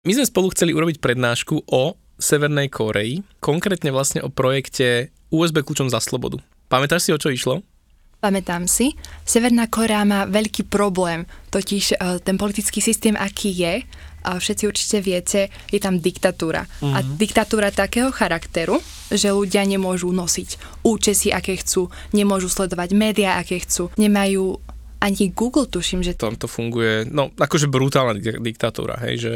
My sme spolu chceli urobiť prednášku o Severnej Koreji, konkrétne vlastne o projekte USB kľúčom za slobodu. Pamätáš si, o čo išlo? Pamätám si. Severná Korea má veľký problém, totiž uh, ten politický systém, aký je, a všetci určite viete, je tam diktatúra. Uh-huh. A mhm. diktatúra takého charakteru, že ľudia nemôžu nosiť účesy, aké chcú, nemôžu sledovať médiá, aké chcú, nemajú ani Google, tuším, že... Tam to funguje, no akože brutálna diktatúra, hej, že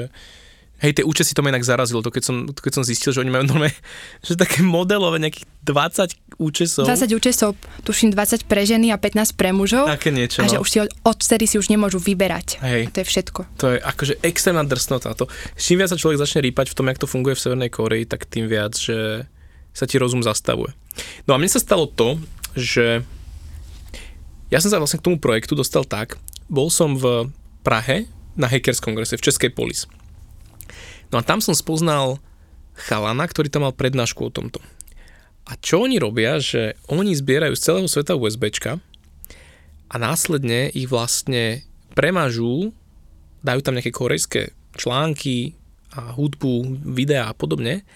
Hej, tie účesy to ma inak zarazilo, to keď som, to keď som zistil, že oni majú normálne, že také modelové nejakých 20 účesov. 20 účesov, tuším 20 pre ženy a 15 pre mužov. Také niečo. A no. že už si od, od si už nemôžu vyberať. Hej. A to je všetko. To je akože extrémna drsnota. To, čím viac sa človek začne rýpať v tom, jak to funguje v Severnej Koreji, tak tým viac, že sa ti rozum zastavuje. No a mne sa stalo to, že ja som sa vlastne k tomu projektu dostal tak, bol som v Prahe na Hackers kongrese v Českej polis. No a tam som spoznal chalana, ktorý tam mal prednášku o tomto. A čo oni robia, že oni zbierajú z celého sveta USBčka a následne ich vlastne premažú, dajú tam nejaké korejské články a hudbu, videá a podobne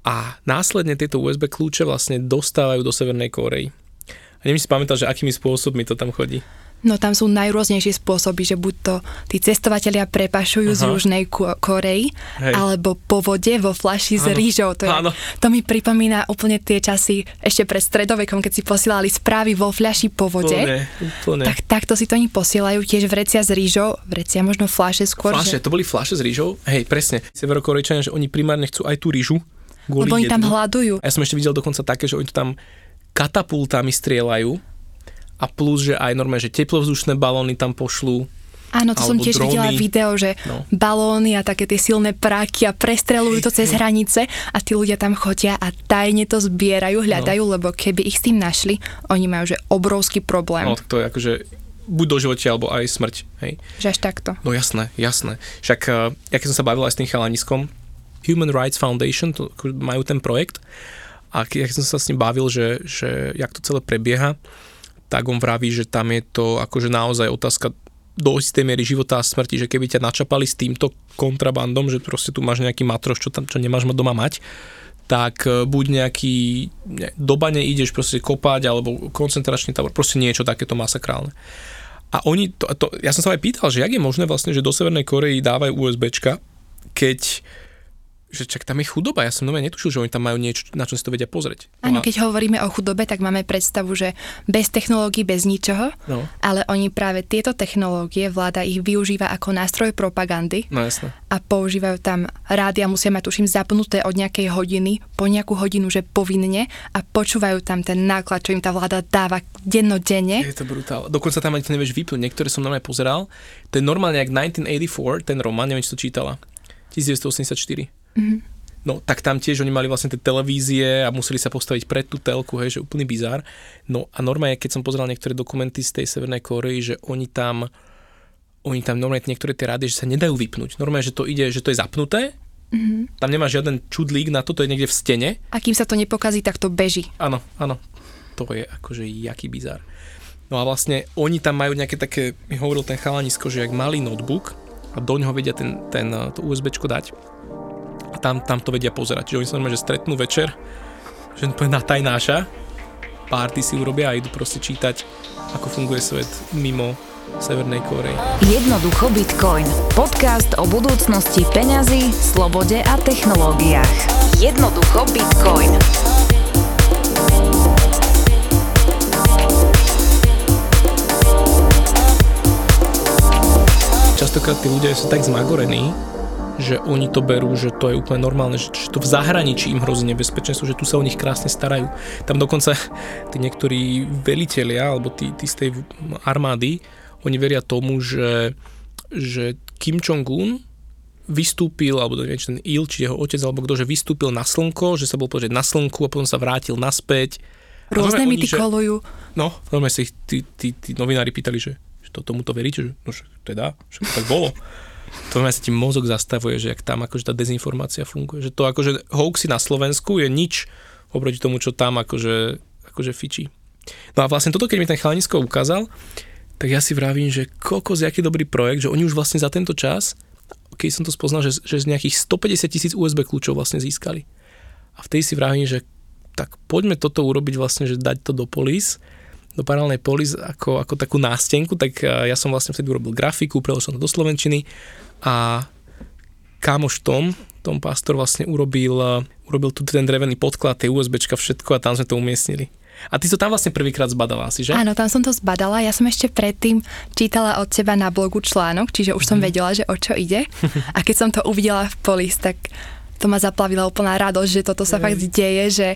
a následne tieto USB kľúče vlastne dostávajú do Severnej Korei. A neviem si pamätať, že akými spôsobmi to tam chodí. No tam sú najrôznejšie spôsoby, že buď to tí cestovatelia prepašujú Aha. z Južnej Korei, Hej. alebo po vode vo flaši s rýžou. To, je, to mi pripomína úplne tie časy ešte pred stredovekom, keď si posielali správy vo fľaši po vode. Úplne, úplne. Tak takto si to oni posielajú tiež vrecia s rýžou, vrecia možno fľaše skôr. Fľaše, že... to boli fľaše s rýžou? Hej, presne. Severokorejčania, že oni primárne chcú aj tú rýžu. Lebo oni tam hľadujú. A ja som ešte videl dokonca také, že oni to tam katapultami strieľajú a plus, že aj normálne, že teplovzdušné balóny tam pošlú. Áno, to som tiež dróny. videla video, že no. balóny a také tie silné práky a prestrelujú to cez hranice a tí ľudia tam chodia a tajne to zbierajú, hľadajú, no. lebo keby ich s tým našli, oni majú že obrovský problém. No, to je akože buď do života, alebo aj smrť. Hej. Že až takto. No jasné, jasné. Však, uh, ja keď som sa bavil aj s tým chalaniskom, Human Rights Foundation, to, majú ten projekt, a keď som sa s ním bavil, že, že jak to celé prebieha, tak on vraví, že tam je to akože naozaj otázka do istej miery života a smrti, že keby ťa načapali s týmto kontrabandom, že proste tu máš nejaký matroš, čo tam čo nemáš ma doma mať, tak e, buď nejaký ne, doba neideš proste kopať, alebo koncentračný tábor, proste niečo takéto masakrálne. A oni, to, to, ja som sa aj pýtal, že jak je možné vlastne, že do Severnej Korei dávajú USBčka, keď že čak tam je chudoba. Ja som nové netušil, že oni tam majú niečo, na čo si to vedia pozrieť. Áno, no keď hovoríme o chudobe, tak máme predstavu, že bez technológií, bez ničoho, no. ale oni práve tieto technológie, vláda ich využíva ako nástroj propagandy. No jasné. A používajú tam rádia, musia mať tuším zapnuté od nejakej hodiny, po nejakú hodinu, že povinne a počúvajú tam ten náklad, čo im tá vláda dáva dennodenne. Je to brutál. Dokonca tam ani to nevieš vypnúť. Niektoré som normálne pozeral. To je normálne jak 1984, ten román, neviem, či to čítala. 1984 Mm-hmm. No, tak tam tiež oni mali vlastne tie televízie a museli sa postaviť pred tú telku, hej, že úplný bizár. No a normálne, keď som pozeral niektoré dokumenty z tej Severnej Korei, že oni tam oni tam normálne niektoré tie rády, že sa nedajú vypnúť. Normálne, že to ide, že to je zapnuté, mm-hmm. tam nemá žiaden čudlík na to, to je niekde v stene. A kým sa to nepokazí, tak to beží. Áno, áno. To je akože jaký bizár. No a vlastne oni tam majú nejaké také, mi hovoril ten chalanisko, že jak malý notebook a do ňoho vedia ten, ten, to USBčko dať a tam, tam to vedia pozerať. Čiže oni sa normálne, že stretnú večer, že to na tajnáša, párty si urobia a idú proste čítať, ako funguje svet mimo Severnej Kórey. Jednoducho Bitcoin. Podcast o budúcnosti peňazí, slobode a technológiách. Jednoducho Bitcoin. Častokrát tí ľudia sú tak zmagorení, že oni to berú, že to je úplne normálne, že, že to v zahraničí im hrozí nebezpečenstvo, že tu sa o nich krásne starajú. Tam dokonca tí niektorí velitelia alebo tí, tí z tej armády, oni veria tomu, že, že Kim Jong-un vystúpil, alebo neviem, ten Il, či jeho otec, alebo kto, že vystúpil na slnko, že sa bol pozrieť na slnku a potom sa vrátil naspäť. Rôzne mity kolujú. No, normálne si tí, tí, tí novinári pýtali, že, že to, tomu to veríte, že no, teda, že to tak bolo to sa ti mozog zastavuje, že ak tam akože tá dezinformácia funguje. Že to akože hoaxy na Slovensku je nič oproti tomu, čo tam akože, akože fičí. No a vlastne toto, keď mi ten chalanisko ukázal, tak ja si vravím, že kokos, aký dobrý projekt, že oni už vlastne za tento čas, keď som to spoznal, že, že z nejakých 150 tisíc USB kľúčov vlastne získali. A vtedy si vravím, že tak poďme toto urobiť vlastne, že dať to do polis, do paralelnej polis ako, ako takú nástenku, tak ja som vlastne vtedy urobil grafiku, preložil som to do Slovenčiny a kámoš Tom, Tom Pastor vlastne urobil, urobil tu ten drevený podklad, tie USBčka, všetko a tam sme to umiestnili. A ty to tam vlastne prvýkrát zbadala asi, že? Áno, tam som to zbadala. Ja som ešte predtým čítala od teba na blogu článok, čiže už som mm. vedela, že o čo ide. A keď som to uvidela v polis, tak to ma zaplavila úplná radosť, že toto sa mm. fakt deje, že,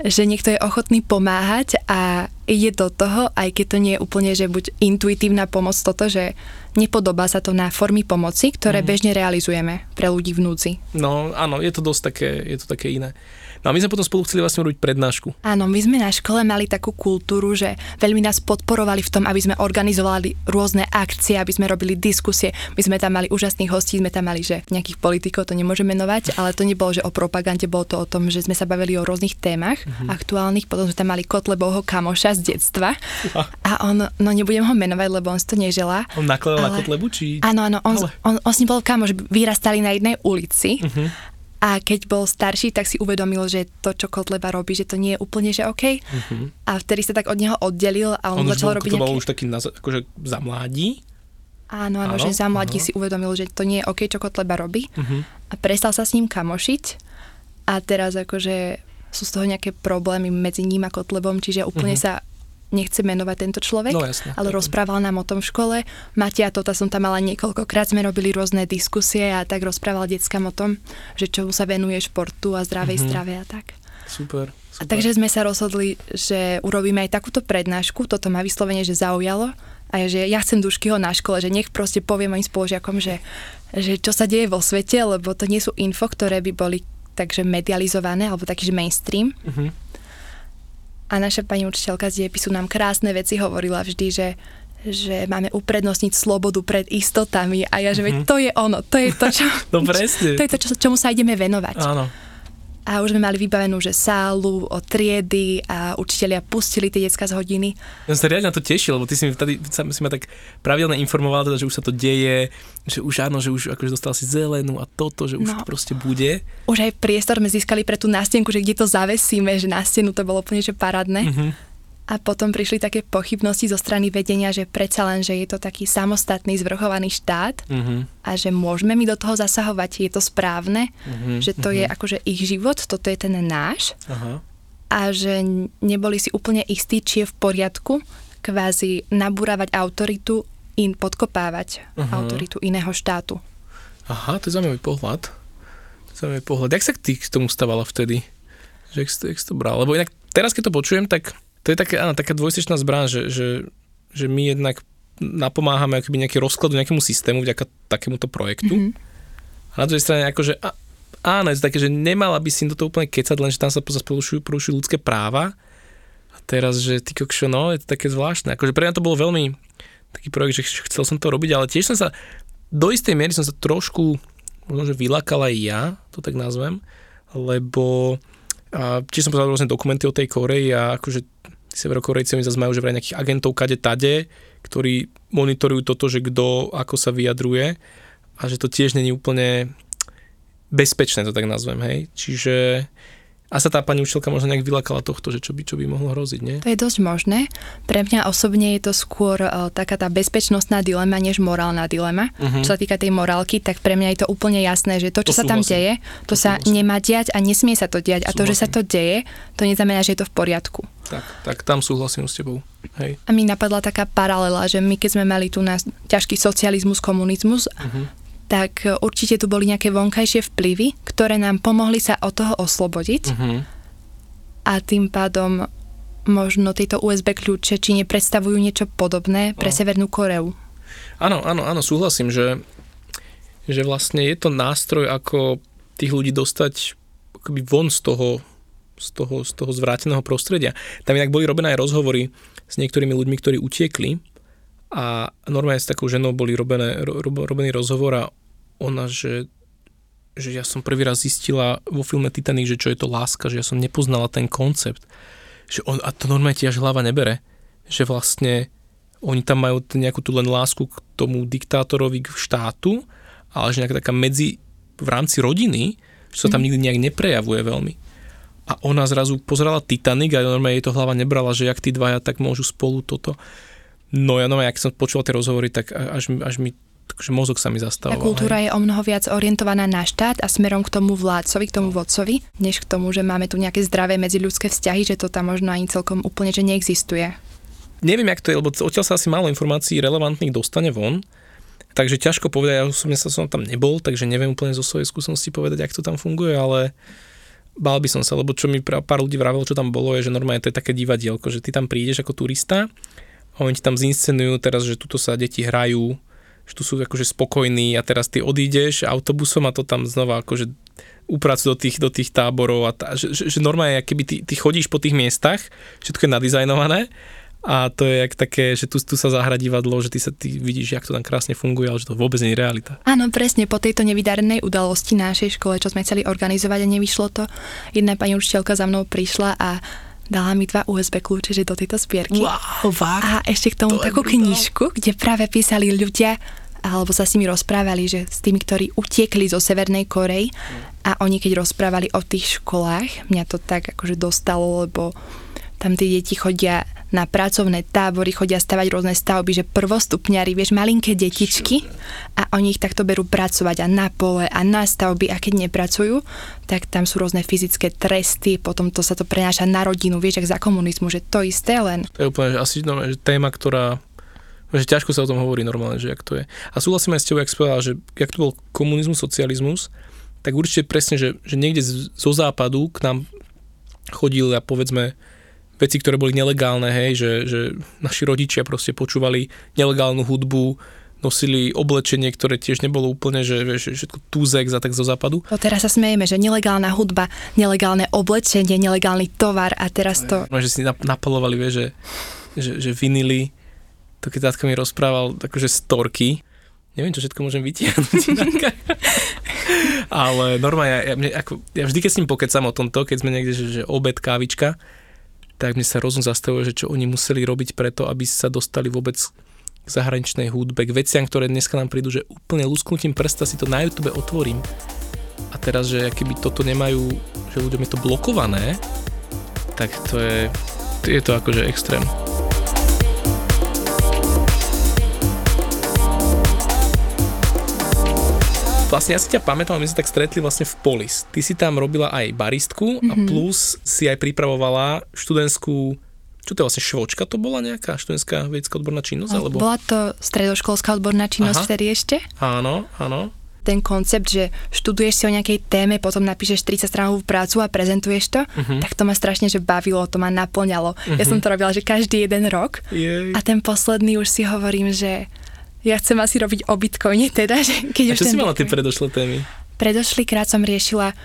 že niekto je ochotný pomáhať a ide do toho, aj keď to nie je úplne, že buď intuitívna pomoc toto, že nepodobá sa to na formy pomoci, ktoré mm. bežne realizujeme pre ľudí v núdzi. No áno, je to dosť také, je to také iné. No a my sme potom spolu chceli vlastne robiť prednášku. Áno, my sme na škole mali takú kultúru, že veľmi nás podporovali v tom, aby sme organizovali rôzne akcie, aby sme robili diskusie. My sme tam mali úžasných hostí, sme tam mali, že nejakých politikov to nemôžeme menovať, ale to nebolo, že o propagande, bolo to o tom, že sme sa bavili o rôznych témach mm-hmm. aktuálnych. Potom sme tam mali Kotlebovho kamoša z detstva a on, no nebudem ho menovať, lebo on si to neželá. On nakladal ale... Kotlebu, či... Áno, áno, on, ale... on, on, on s ním bol kamoš, vyrastali na jednej ulici. Mm-hmm a keď bol starší, tak si uvedomil, že to, čo Kotleba robí, že to nie je úplne, že OK. Uh-huh. A vtedy sa tak od neho oddelil a on, on začal bol, robiť to nejaké... už taký akože za mladí? Áno, áno, áno, že za mladí si uvedomil, že to nie je OK, čo Kotleba robí. Uh-huh. A prestal sa s ním kamošiť. A teraz akože sú z toho nejaké problémy medzi ním a Kotlebom, čiže úplne uh-huh. sa nechce menovať tento človek, no, jasne, ale rozprával nám o tom v škole. Matia Tota som tam mala niekoľkokrát, sme robili rôzne diskusie a tak rozprával deckám o tom, že čomu sa venuje športu a zdravej mm-hmm. strave a tak. Super, super. A takže sme sa rozhodli, že urobíme aj takúto prednášku, toto ma vyslovene, že zaujalo a že ja chcem Duškyho na škole, že nech proste povie mojim spolužiakom, že, že čo sa deje vo svete, lebo to nie sú info, ktoré by boli takže medializované, alebo taký, že mainstream. Mm-hmm a naša pani učiteľka z diepisu nám krásne veci hovorila vždy, že že máme uprednostniť slobodu pred istotami a ja, že mm-hmm. to je ono, to je to, čo, no presne. to je to, čo, čomu sa ideme venovať. Áno a už sme mali vybavenú, že sálu, o triedy a učitelia pustili tie detská z hodiny. Ja som sa riadne na to tešil, lebo ty si tady si ma tak pravidelne informoval, teda, že už sa to deje, že už áno, že už akože dostal si zelenú a toto, že už no, to proste bude. Už aj priestor sme získali pre tú nástenku, že kde to zavesíme, že na stenu to bolo úplne že parádne. Mm-hmm a potom prišli také pochybnosti zo strany vedenia, že predsa len, že je to taký samostatný, zvrchovaný štát mm-hmm. a že môžeme my do toho zasahovať, je to správne, mm-hmm. že to mm-hmm. je akože ich život, toto je ten náš Aha. a že neboli si úplne istí, či je v poriadku kvázi nabúravať autoritu, in podkopávať uh-huh. autoritu iného štátu. Aha, to je zaujímavý pohľad. Zaujímavý pohľad. Jak sa ty k tomu stávala vtedy? Že jak to, jak to bral? Lebo inak teraz, keď to počujem, tak to je také, áno, taká dvojsečná zbraň, že, že, že my jednak napomáhame akoby nejaký rozkladu nejakému systému vďaka takémuto projektu. Mm-hmm. A na druhej strane akože, a, áno, je to také, že nemala by si do toho úplne kecať, len že tam sa porušujú, porušujú ľudské práva. A teraz, že ty kokšo, no, je to také zvláštne. Akože pre mňa to bolo veľmi taký projekt, že chcel som to robiť, ale tiež som sa, do istej miery som sa trošku, možno, že vylakal aj ja, to tak nazvem, lebo a tiež som pozeral rôzne dokumenty o tej Koreji a akože Severokorejci oni zase majú že vraj nejakých agentov kade tade, ktorí monitorujú toto, že kto ako sa vyjadruje a že to tiež není úplne bezpečné, to tak nazvem, hej. Čiže a sa tá pani učiteľka možno nejak vylakala tohto, že čo by, čo by mohlo hroziť, nie? To je dosť možné. Pre mňa osobne je to skôr uh, taká tá bezpečnostná dilema, než morálna dilema. Uh-huh. Čo sa týka tej morálky, tak pre mňa je to úplne jasné, že to, čo to sa tam deje, to, to sa súhlasím. nemá diať a nesmie sa to diať. Súhlasím. A to, že sa to deje, to neznamená, že je to v poriadku. Tak, tak tam súhlasím s tebou. Hej. A mi napadla taká paralela, že my keď sme mali tu na ťažký socializmus, komunizmus, uh-huh tak určite tu boli nejaké vonkajšie vplyvy, ktoré nám pomohli sa od toho oslobodiť. Uh-huh. A tým pádom možno tieto USB kľúče či nepredstavujú niečo podobné pre uh. Severnú Koreu. Áno, áno, áno, súhlasím, že, že vlastne je to nástroj, ako tých ľudí dostať akoby von z toho, z toho, z toho zvráteného prostredia. Tam inak boli robené aj rozhovory s niektorými ľuďmi, ktorí utiekli a normálne s takou ženou boli robené, ro, robený rozhovor a ona, že, že ja som prvý raz zistila vo filme Titanic, že čo je to láska, že ja som nepoznala ten koncept. Že on, a to normálne ti až hlava nebere. Že vlastne oni tam majú nejakú tú len lásku k tomu diktátorovi, k štátu ale že nejaká taká medzi, v rámci rodiny, že sa tam mhm. nikdy nejak neprejavuje veľmi. A ona zrazu pozerala Titanic a normálne jej to hlava nebrala, že jak tí dvaja tak môžu spolu toto. No ja no, ak som počúval tie rozhovory, tak až, až mi takže mozog sa mi zastavoval. Tá kultúra hej. je o mnoho viac orientovaná na štát a smerom k tomu vládcovi, k tomu vodcovi, než k tomu, že máme tu nejaké zdravé medziľudské vzťahy, že to tam možno ani celkom úplne, že neexistuje. Neviem, jak to je, lebo odtiaľ sa asi málo informácií relevantných dostane von, Takže ťažko povedať, ja osobne sa som tam nebol, takže neviem úplne zo svojej skúsenosti povedať, ako to tam funguje, ale bál by som sa, lebo čo mi pár ľudí vravelo, čo tam bolo, je, že normálne to je také divadielko, že ty tam prídeš ako turista a oni ti tam zinscenujú teraz, že tuto sa deti hrajú, že tu sú akože spokojní a teraz ty odídeš autobusom a to tam znova akože upracujú do tých, do tých táborov a tá, že, že, že normálne, keby ty, ty chodíš po tých miestach, všetko je nadizajnované a to je jak také, že tu, tu sa zahrá divadlo, že ty sa ty vidíš, jak to tam krásne funguje, ale že to vôbec nie je realita. Áno, presne, po tejto nevydarenej udalosti našej škole, čo sme chceli organizovať a nevyšlo to, jedna pani učiteľka za mnou prišla a dala mi dva USB kľúče, že do tejto spierky. Wow, fakt? A ešte k tomu to takú knižku, kde práve písali ľudia, alebo sa s nimi rozprávali, že s tými, ktorí utiekli zo Severnej Korei a oni keď rozprávali o tých školách, mňa to tak akože dostalo, lebo tam tie deti chodia na pracovné tábory, chodia stavať rôzne stavby, že prvostupňari, vieš, malinké detičky a oni ich takto berú pracovať a na pole a na stavby a keď nepracujú, tak tam sú rôzne fyzické tresty, potom to sa to prenáša na rodinu, vieš, ak za komunizmu, že to isté len. To je úplne asi no, téma, ktorá že ťažko sa o tom hovorí normálne, že jak to je. A súhlasím aj s tebou, jak povedal, že jak to bol komunizmus, socializmus, tak určite presne, že, že niekde zo západu k nám chodili a povedzme veci, ktoré boli nelegálne, hej, že, že naši rodičia proste počúvali nelegálnu hudbu, nosili oblečenie, ktoré tiež nebolo úplne, že vieš, všetko túzek za tak zo západu. No teraz sa smejeme, že nelegálna hudba, nelegálne oblečenie, nelegálny tovar a teraz to... No, že si napalovali, vieš, že, že, že vinily, to keď tátka mi rozprával akože storky, neviem, čo všetko môžem vytiahnuť. Ale normálne, ja, ja, ako, ja vždy, keď s ním pokecam o tomto, keď sme niekde, že, že obed, kávička, tak mne sa rozum zastavuje, že čo oni museli robiť preto, aby sa dostali vôbec k zahraničnej hudbe, k veciam, ktoré dneska nám prídu, že úplne lusknutím prsta si to na YouTube otvorím. A teraz, že keby toto nemajú, že ľuďom je to blokované, tak to je, je to akože extrém. Vlastne ja si ťa pamätám, my sme tak stretli vlastne v Polis. Ty si tam robila aj baristku mm-hmm. a mhm. plus si aj pripravovala študentskú čo to je vlastne švočka to bola nejaká študentská vedecká odborná činnosť? Alebo... Bola to stredoškolská odborná činnosť Aha. vtedy ešte. Áno, áno. Ten koncept, že študuješ si o nejakej téme, potom napíšeš 30 stranovú prácu a prezentuješ to, uh-huh. tak to ma strašne že bavilo, to ma naplňalo. Uh-huh. Ja mhm. som to robila, že každý jeden rok Jej. a ten posledný už si hovorím, že ja chcem asi robiť o bitcoine teda. Že keď A čo si mala tie predošlé témy? Predošlý krát som riešila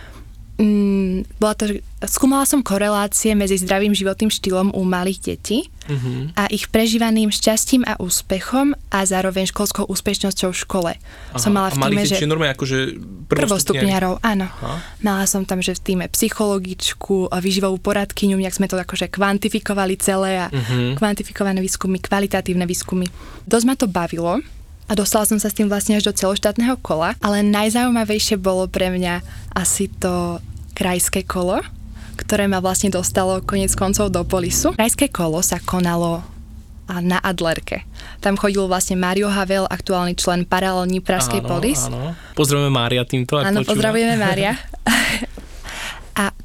mm, bola to, skúmala som korelácie medzi zdravým životným štýlom u malých detí uh-huh. a ich prežívaným šťastím a úspechom a zároveň školskou úspešnosťou v škole. Aha, som mala v týme, že... Normálne akože prvostupňarov, áno. Aha. Mala som tam, že v týme psychologičku, výživovú poradkyňu, nejak sme to akože kvantifikovali celé a uh-huh. kvantifikované výskumy, kvalitatívne výskumy. Dosť ma to bavilo, a dostala som sa s tým vlastne až do celoštátneho kola, ale najzaujímavejšie bolo pre mňa asi to krajské kolo, ktoré ma vlastne dostalo konec koncov do polisu. Krajské kolo sa konalo na Adlerke. Tam chodil vlastne Mario Havel, aktuálny člen paralelní Pražskej áno, polis. Áno. Pozdravujeme Mária týmto, Áno, pozdravujeme Mária.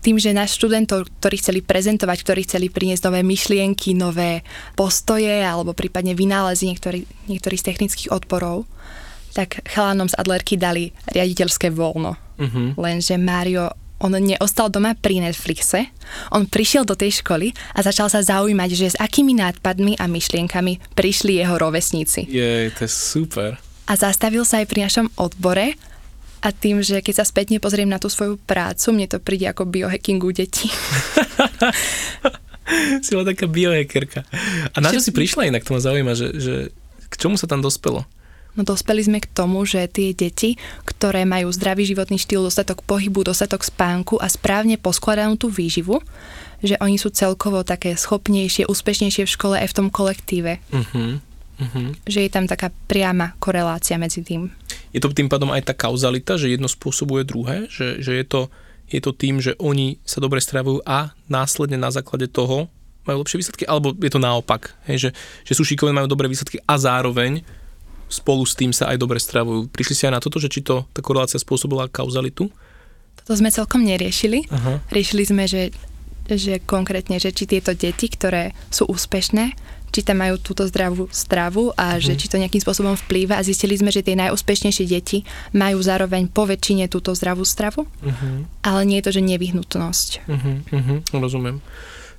Tým, že náš študentov, ktorí chceli prezentovať, ktorí chceli priniesť nové myšlienky, nové postoje alebo prípadne vynálezy niektorý, niektorých z technických odporov, tak chalanom z Adlerky dali riaditeľské voľno. Uh-huh. Lenže Mário on neostal doma pri Netflixe, on prišiel do tej školy a začal sa zaujímať, že s akými nápadmi a myšlienkami prišli jeho rovesníci. Je, to je super. A zastavil sa aj pri našom odbore a tým, že keď sa spätne pozriem na tú svoju prácu, mne to príde ako biohacking u detí. si bola taká biohackerka. A na čo si prišla inak? To ma zaujíma, že, že k čomu sa tam dospelo? No dospeli sme k tomu, že tie deti, ktoré majú zdravý životný štýl, dostatok pohybu, dostatok spánku a správne poskladanú tú výživu, že oni sú celkovo také schopnejšie, úspešnejšie v škole aj v tom kolektíve. Uh-huh. Uh-huh. Že je tam taká priama korelácia medzi tým. Je to tým pádom aj tá kauzalita, že jedno spôsobuje druhé, že, že je, to, je to tým, že oni sa dobre stravujú a následne na základe toho majú lepšie výsledky, alebo je to naopak, hej, že, že sú šikovní, majú dobré výsledky a zároveň spolu s tým sa aj dobre stravujú. Prišli si aj na toto, že či to tá korelácia spôsobila kauzalitu? Toto sme celkom neriešili. Aha. Riešili sme, že, že konkrétne, že či tieto deti, ktoré sú úspešné, či tam majú túto zdravú stravu a uh-huh. že či to nejakým spôsobom vplýva a zistili sme, že tie najúspešnejšie deti majú zároveň po väčšine túto zdravú stravu, uh-huh. ale nie je to, že nevyhnutnosť. Uh-huh. Uh-huh. Rozumiem.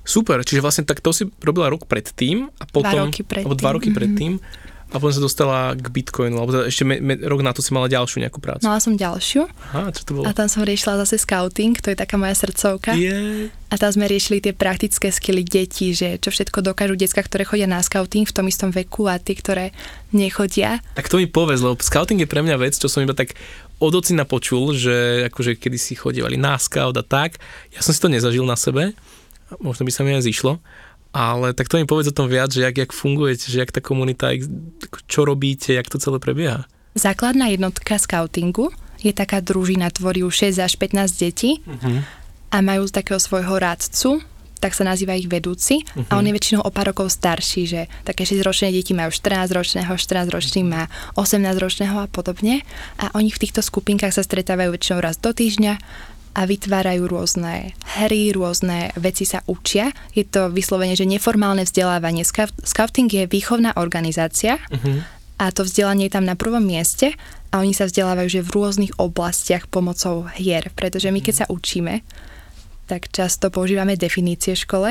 Super, čiže vlastne tak to si robila rok predtým a potom... Dva roky predtým. Alebo dva roky predtým. Uh-huh a potom sa dostala k Bitcoinu, alebo teda ešte me, me, rok na to si mala ďalšiu nejakú prácu. Mala som ďalšiu. Aha, čo to bolo? A tam som riešila zase scouting, to je taká moja srdcovka. Yeah. A tam sme riešili tie praktické skily detí, že čo všetko dokážu decka, ktoré chodia na scouting v tom istom veku a tí, ktoré nechodia. Tak to mi povedz, lebo scouting je pre mňa vec, čo som iba tak od ocina počul, že akože kedy si chodievali na scout a tak. Ja som si to nezažil na sebe, možno by sa mi aj zišlo, ale tak to mi povedz o tom viac, že jak, jak fungujete, že jak tá komunita, čo robíte, jak to celé prebieha. Základná jednotka scoutingu je taká družina, tvorí 6 až 15 detí uh-huh. a majú takého svojho rádcu, tak sa nazýva ich vedúci uh-huh. a on je väčšinou o pár rokov starší, že také 6-ročné deti majú 14-ročného, 14-ročný má 18-ročného a podobne a oni v týchto skupinkách sa stretávajú väčšinou raz do týždňa a vytvárajú rôzne hry, rôzne veci sa učia. Je to vyslovene, že neformálne vzdelávanie. Scouting je výchovná organizácia uh-huh. a to vzdelanie je tam na prvom mieste a oni sa vzdelávajú že v rôznych oblastiach pomocou hier, pretože my keď sa učíme, tak často používame definície v škole,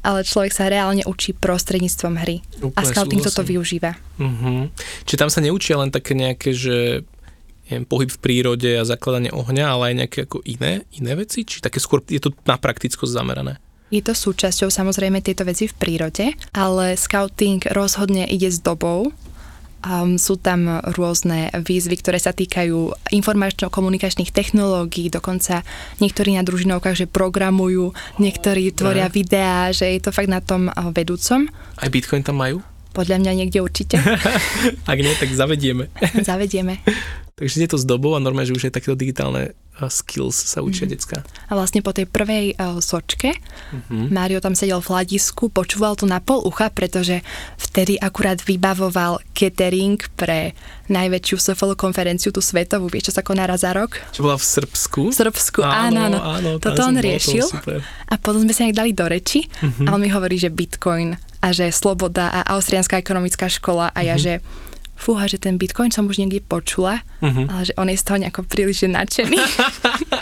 ale človek sa reálne učí prostredníctvom hry. Úplne a scouting súhlasím. toto využíva. Uh-huh. Čiže tam sa neučia len také nejaké, že neviem, pohyb v prírode a zakladanie ohňa, ale aj nejaké ako iné, iné veci? Či také skôr je to na praktickosť zamerané? Je to súčasťou samozrejme tieto veci v prírode, ale scouting rozhodne ide s dobou. Um, sú tam rôzne výzvy, ktoré sa týkajú informačno-komunikačných technológií, dokonca niektorí na družinovkách, že programujú, niektorí tvoria ne. videá, že je to fakt na tom vedúcom. Aj Bitcoin tam majú? Podľa mňa niekde určite. Ak nie, tak zavedieme. zavedieme. Takže je to s dobou a normálne, že už aj takéto digitálne skills sa učia mm-hmm. decka. A vlastne po tej prvej uh, sočke mm-hmm. Mário tam sedel v hľadisku, počúval to na pol ucha, pretože vtedy akurát vybavoval catering pre najväčšiu SFL konferenciu, tú svetovú, vieš, čo sa koná raz za rok? Čo bola v Srbsku? V Srbsku, áno, áno. áno Toto on riešil. A potom sme sa nejak dali do reči mm-hmm. a on mi hovorí, že Bitcoin a že Sloboda a Austrianská ekonomická škola a ja, mm-hmm. že fúha, že ten bitcoin som už niekde počula, uh-huh. ale že on je z toho nejako príliš nadšený.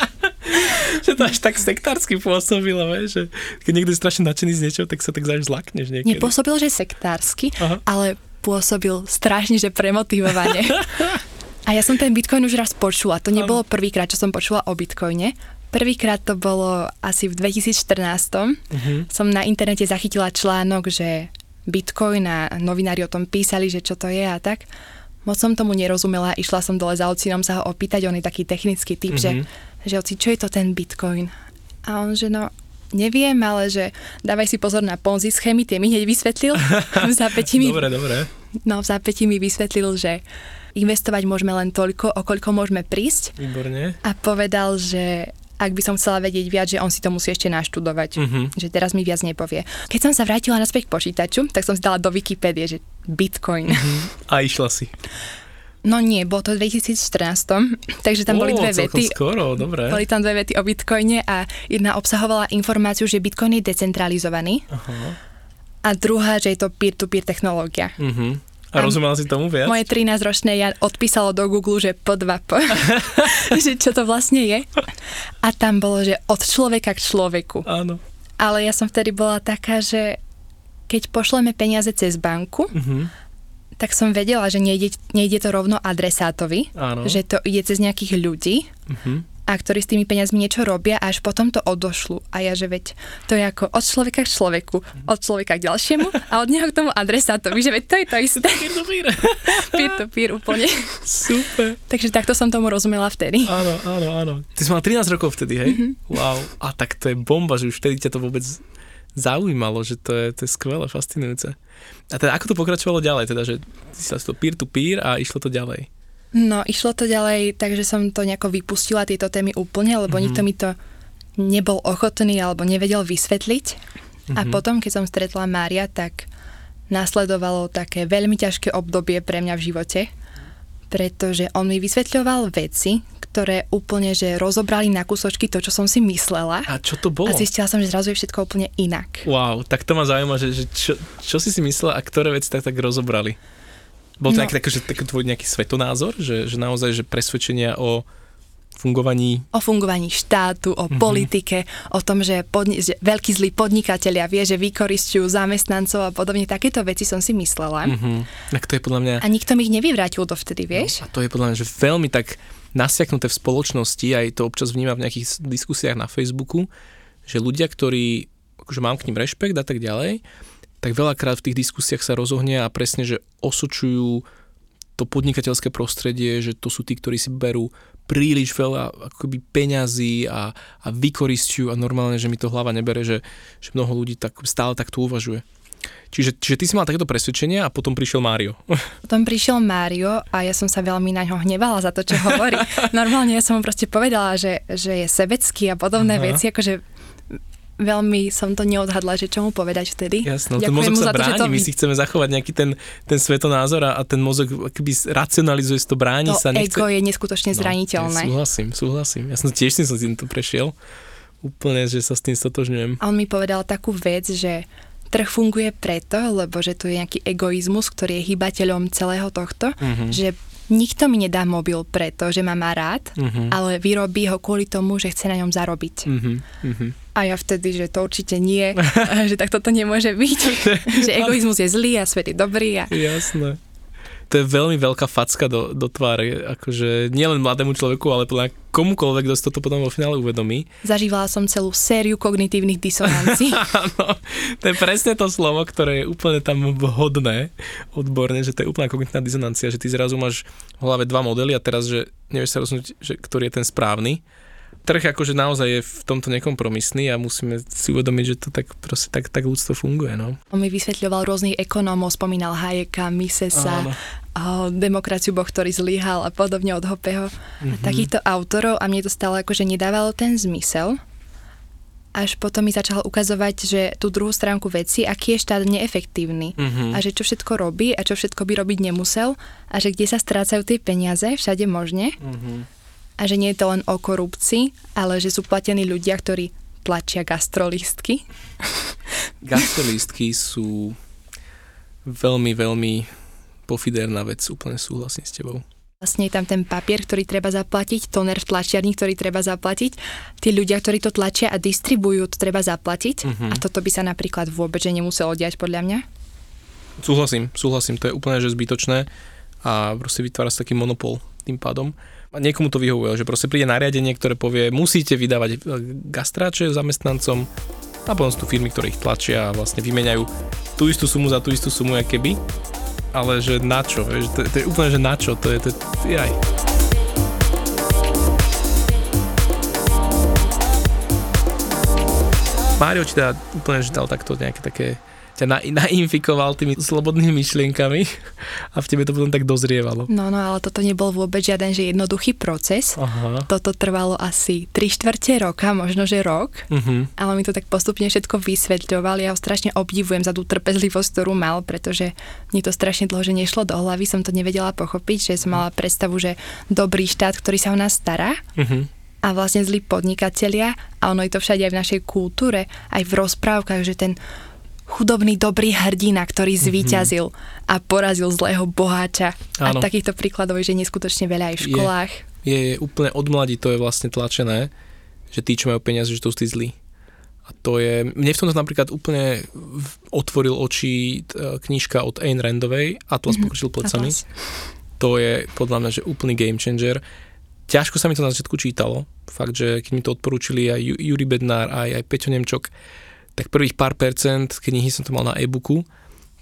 že to až tak sektársky pôsobilo, že keď niekto je strašne nadšený z niečoho, tak sa tak zaž zlakneš niekedy. Nepôsobil, že sektársky, uh-huh. ale pôsobil strašne, že premotivovane. A ja som ten Bitcoin už raz počula. To nebolo prvýkrát, čo som počula o Bitcoine. Prvýkrát to bolo asi v 2014. Uh-huh. Mhm. Som na internete zachytila článok, že Bitcoin a novinári o tom písali, že čo to je a tak. Moc som tomu nerozumela, išla som dole za ocinom sa ho opýtať, on je taký technický typ, mm-hmm. že, že oci, čo je to ten Bitcoin? A on, že no, neviem, ale že dávaj si pozor na Ponzi schémy, tie mi hneď vysvetlil. V zápäti mi, dobre, dobre. No, v zápäti mi vysvetlil, že investovať môžeme len toľko, o koľko môžeme prísť. Výborne. A povedal, že ak by som chcela vedieť viac, že on si to musí ešte naštudovať. Uh-huh. Že teraz mi viac nepovie. Keď som sa vrátila naspäť k počítaču, tak som si dala do Wikipédie, že Bitcoin. Uh-huh. A išla si. No nie, bolo to v 2014, takže tam oh, boli dve vety. skoro, dobre. Boli tam dve vety o Bitcoine a jedna obsahovala informáciu, že Bitcoin je decentralizovaný. Uh-huh. A druhá, že je to peer-to-peer technológia. Uh-huh. A rozumela si tomu viac? Moje 13-ročné ja odpísalo do Google, že po dva po, že čo to vlastne je. A tam bolo, že od človeka k človeku. Áno. Ale ja som vtedy bola taká, že keď pošleme peniaze cez banku, uh-huh. tak som vedela, že nejde, nejde to rovno adresátovi, Áno. že to ide cez nejakých ľudí. Uh-huh a ktorí s tými peniazmi niečo robia a až potom to odošlu. A ja, že veď to je ako od človeka k človeku, od človeka k ďalšiemu a od neho k tomu adresátovi, že veď to je to isté. Peer to peer. peer to peer úplne. Super. Takže takto som tomu rozumela vtedy. Áno, áno, áno. Ty si mala 13 rokov vtedy, hej? Mm-hmm. Wow. A tak to je bomba, že už vtedy ťa to vôbec zaujímalo, že to je, to je skvelé, fascinujúce. A teda ako to pokračovalo ďalej? Teda, že si to peer to peer a išlo to ďalej? No, išlo to ďalej, takže som to nejako vypustila, tieto témy úplne, lebo mm-hmm. nikto mi to nebol ochotný alebo nevedel vysvetliť. Mm-hmm. A mhm. potom, keď som stretla Mária, tak nasledovalo také veľmi ťažké obdobie pre mňa v živote, pretože on mi vysvetľoval veci, ktoré úplne, že rozobrali na kúsočky to, čo som si myslela. A čo to bolo? A zistila som, že zrazu je všetko úplne inak. Wow, tak to ma zaujíma, že, že čo, čo si si myslela a ktoré veci tak, tak rozobrali? Bol to no. nejaký, že, tak, tvoj nejaký svetonázor, že, že naozaj, že presvedčenia o fungovaní... O fungovaní štátu, o mm-hmm. politike, o tom, že, podni- že veľkí zlí podnikatelia vie, že vykoristujú zamestnancov a podobne. Takéto veci som si myslela. Mm-hmm. Tak to je podľa mňa... A nikto mi ich nevyvrátil dovtedy, vieš? No, a to je podľa mňa, že veľmi tak nasiaknuté v spoločnosti, aj to občas vnímam v nejakých diskusiách na Facebooku, že ľudia, ktorí, akože mám k ním rešpekt a tak ďalej, tak veľakrát v tých diskusiách sa rozohnia a presne, že osočujú to podnikateľské prostredie, že to sú tí, ktorí si berú príliš veľa akoby peňazí a, a vykoristujú a normálne, že mi to hlava nebere, že, že mnoho ľudí tak, stále takto uvažuje. Čiže, čiže ty si mal takéto presvedčenie a potom prišiel Mário. Potom prišiel Mário a ja som sa veľmi na ňo hnevala za to, čo hovorí. Normálne ja som mu proste povedala, že, že je sebecký a podobné Aha. veci, akože veľmi som to neodhadla, že čo mu povedať vtedy. Jasno, ten mozog sa bráni, to, my si chceme zachovať nejaký ten, ten svetonázor a, a ten mozog akoby racionalizuje to, bráni to sa. Nechce... ego je neskutočne no, zraniteľné. Ja súhlasím, súhlasím. Ja som tiež som si to prešiel. Úplne, že sa s tým stotožňujem. A on mi povedal takú vec, že trh funguje preto, lebo že to je nejaký egoizmus, ktorý je hybateľom celého tohto, mm-hmm. že nikto mi nedá mobil preto, že ma má rád, mm-hmm. ale vyrobí ho kvôli tomu, že chce na ňom zarobiť. Mm-hmm. A ja vtedy, že to určite nie, že tak toto nemôže byť, že egoizmus je zlý a svet je dobrý. A... Jasné. To je veľmi veľká facka do, do tváre, akože nielen mladému človeku, ale podľa komukoľvek, kto si toto potom vo finále uvedomí. Zažívala som celú sériu kognitívnych disonancií. Áno, to je presne to slovo, ktoré je úplne tam vhodné odborne, že to je úplná kognitívna disonancia, že ty zrazu máš v hlave dva modely a teraz, že nevieš sa rozhodnúť, že ktorý je ten správny trh akože naozaj je v tomto nekompromisný a musíme si uvedomiť, že to tak proste tak, tak ľudstvo funguje. No. On mi vysvetľoval rôznych ekonómov, spomínal Hayeka, Misesa, oh, demokraciu Boh, ktorý zlyhal a podobne od Hopeho. Mm-hmm. A mhm. takýchto autorov a mne to stále akože nedávalo ten zmysel. Až potom mi začal ukazovať, že tú druhú stránku veci, aký je štát neefektívny mm-hmm. a že čo všetko robí a čo všetko by robiť nemusel a že kde sa strácajú tie peniaze všade možne. Mm-hmm a že nie je to len o korupcii, ale že sú platení ľudia, ktorí tlačia gastrolistky. Gastrolistky sú veľmi, veľmi pofiderná vec, úplne súhlasím s tebou. Vlastne je tam ten papier, ktorý treba zaplatiť, toner v tlačiarni, ktorý treba zaplatiť, tí ľudia, ktorí to tlačia a distribujú, to treba zaplatiť uh-huh. a toto by sa napríklad vôbec že nemuselo diať podľa mňa. Súhlasím, súhlasím, to je úplne že zbytočné a proste vytvára sa taký monopol tým pádom a niekomu to vyhovuje, že proste príde nariadenie, ktoré povie, musíte vydávať e, gastráče zamestnancom a potom sú tu firmy, ktoré ich tlačia a vlastne vymeniajú tú istú sumu za tú istú sumu, keby. Ale že na čo, vieš, to, to je úplne, že na čo, to je, to, je aj. Mário ti teda úplne že dal takto nejaké také ťa na, nainfikoval tými slobodnými myšlienkami a v tebe to potom tak dozrievalo. No, no, ale toto nebol vôbec žiaden že jednoduchý proces. Aha. Toto trvalo asi 3 štvrte roka, možno že rok, uh-huh. ale mi to tak postupne všetko vysvetľoval. Ja ho strašne obdivujem za tú trpezlivosť, ktorú mal, pretože mi to strašne dlho, že nešlo do hlavy, som to nevedela pochopiť, že som mala predstavu, že dobrý štát, ktorý sa o nás stará, uh-huh a vlastne zlí podnikatelia a ono je to všade aj v našej kultúre, aj v rozprávkach, že ten chudobný dobrý hrdina, ktorý mhm. zvíťazil mm-hmm. a porazil zlého boháča. Áno. A takýchto príkladov je že neskutočne veľa aj v školách. Je, je, je úplne od mladí to je vlastne tlačené, že tí, čo majú peniaze, že to sú tí zlí. A to je, mne v tomto napríklad úplne otvoril oči knižka od Ayn Randovej, Atlas mm-hmm. pokročil plecami. Atlas. To je podľa mňa, že úplný game changer. Ťažko sa mi to na začiatku čítalo. Fakt, že keď mi to odporúčili aj Juri Bednár, aj, aj Peťo Nemčok, tak prvých pár percent knihy som to mal na e-booku,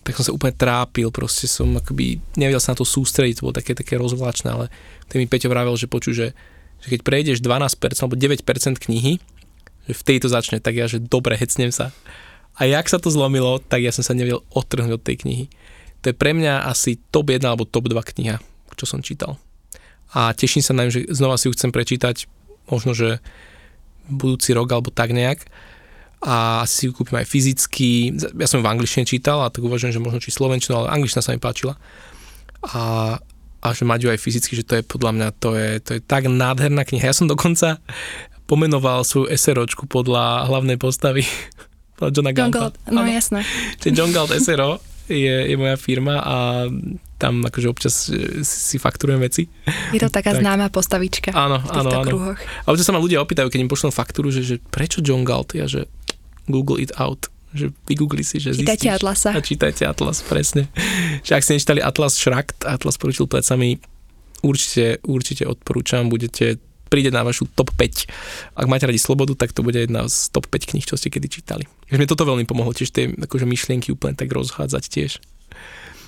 tak som sa úplne trápil, proste som akoby nevedel sa na to sústrediť, to bolo také, také rozvláčne, ale ten mi Peťo vravel, že počuj, že, že keď prejdeš 12% alebo 9% knihy, že v tejto začne, tak ja, že dobre, hecnem sa. A jak sa to zlomilo, tak ja som sa nevedel odtrhnúť od tej knihy. To je pre mňa asi top 1 alebo top 2 kniha, čo som čítal. a teším sa na ňu, že znova si ju chcem prečítať, možno, že budúci rok alebo tak nejak a si ju kúpim aj fyzicky. Ja som ju v angličtine čítal a tak uvažujem, že možno či slovenčinu, ale angličtina sa mi páčila. A, a že mať ju aj fyzicky, že to je podľa mňa, to je, to je tak nádherná kniha. Ja som dokonca pomenoval svoju SROčku podľa hlavnej postavy Johna John Galt, no jasné. Čiže John Galt SRO je, je moja firma a tam akože občas e, si fakturujem veci. Je to taká tak. známa postavička áno, v týchto áno, áno. kruhoch. A občas sa ma ľudia opýtajú, keď im pošlem faktúru, že, že prečo John Galt? Ja, že Google it out že vygoogli si, že čítajte zistíš. Atlasa. A čítajte Atlas, presne. Že ak ste nečítali Atlas Šrakt, Atlas poručil plecami, určite, určite odporúčam, budete príde na vašu top 5. Ak máte radi slobodu, tak to bude jedna z top 5 kníh, čo ste kedy čítali. Mne toto veľmi pomohlo, tiež tie akože myšlienky úplne tak rozhádzať tiež.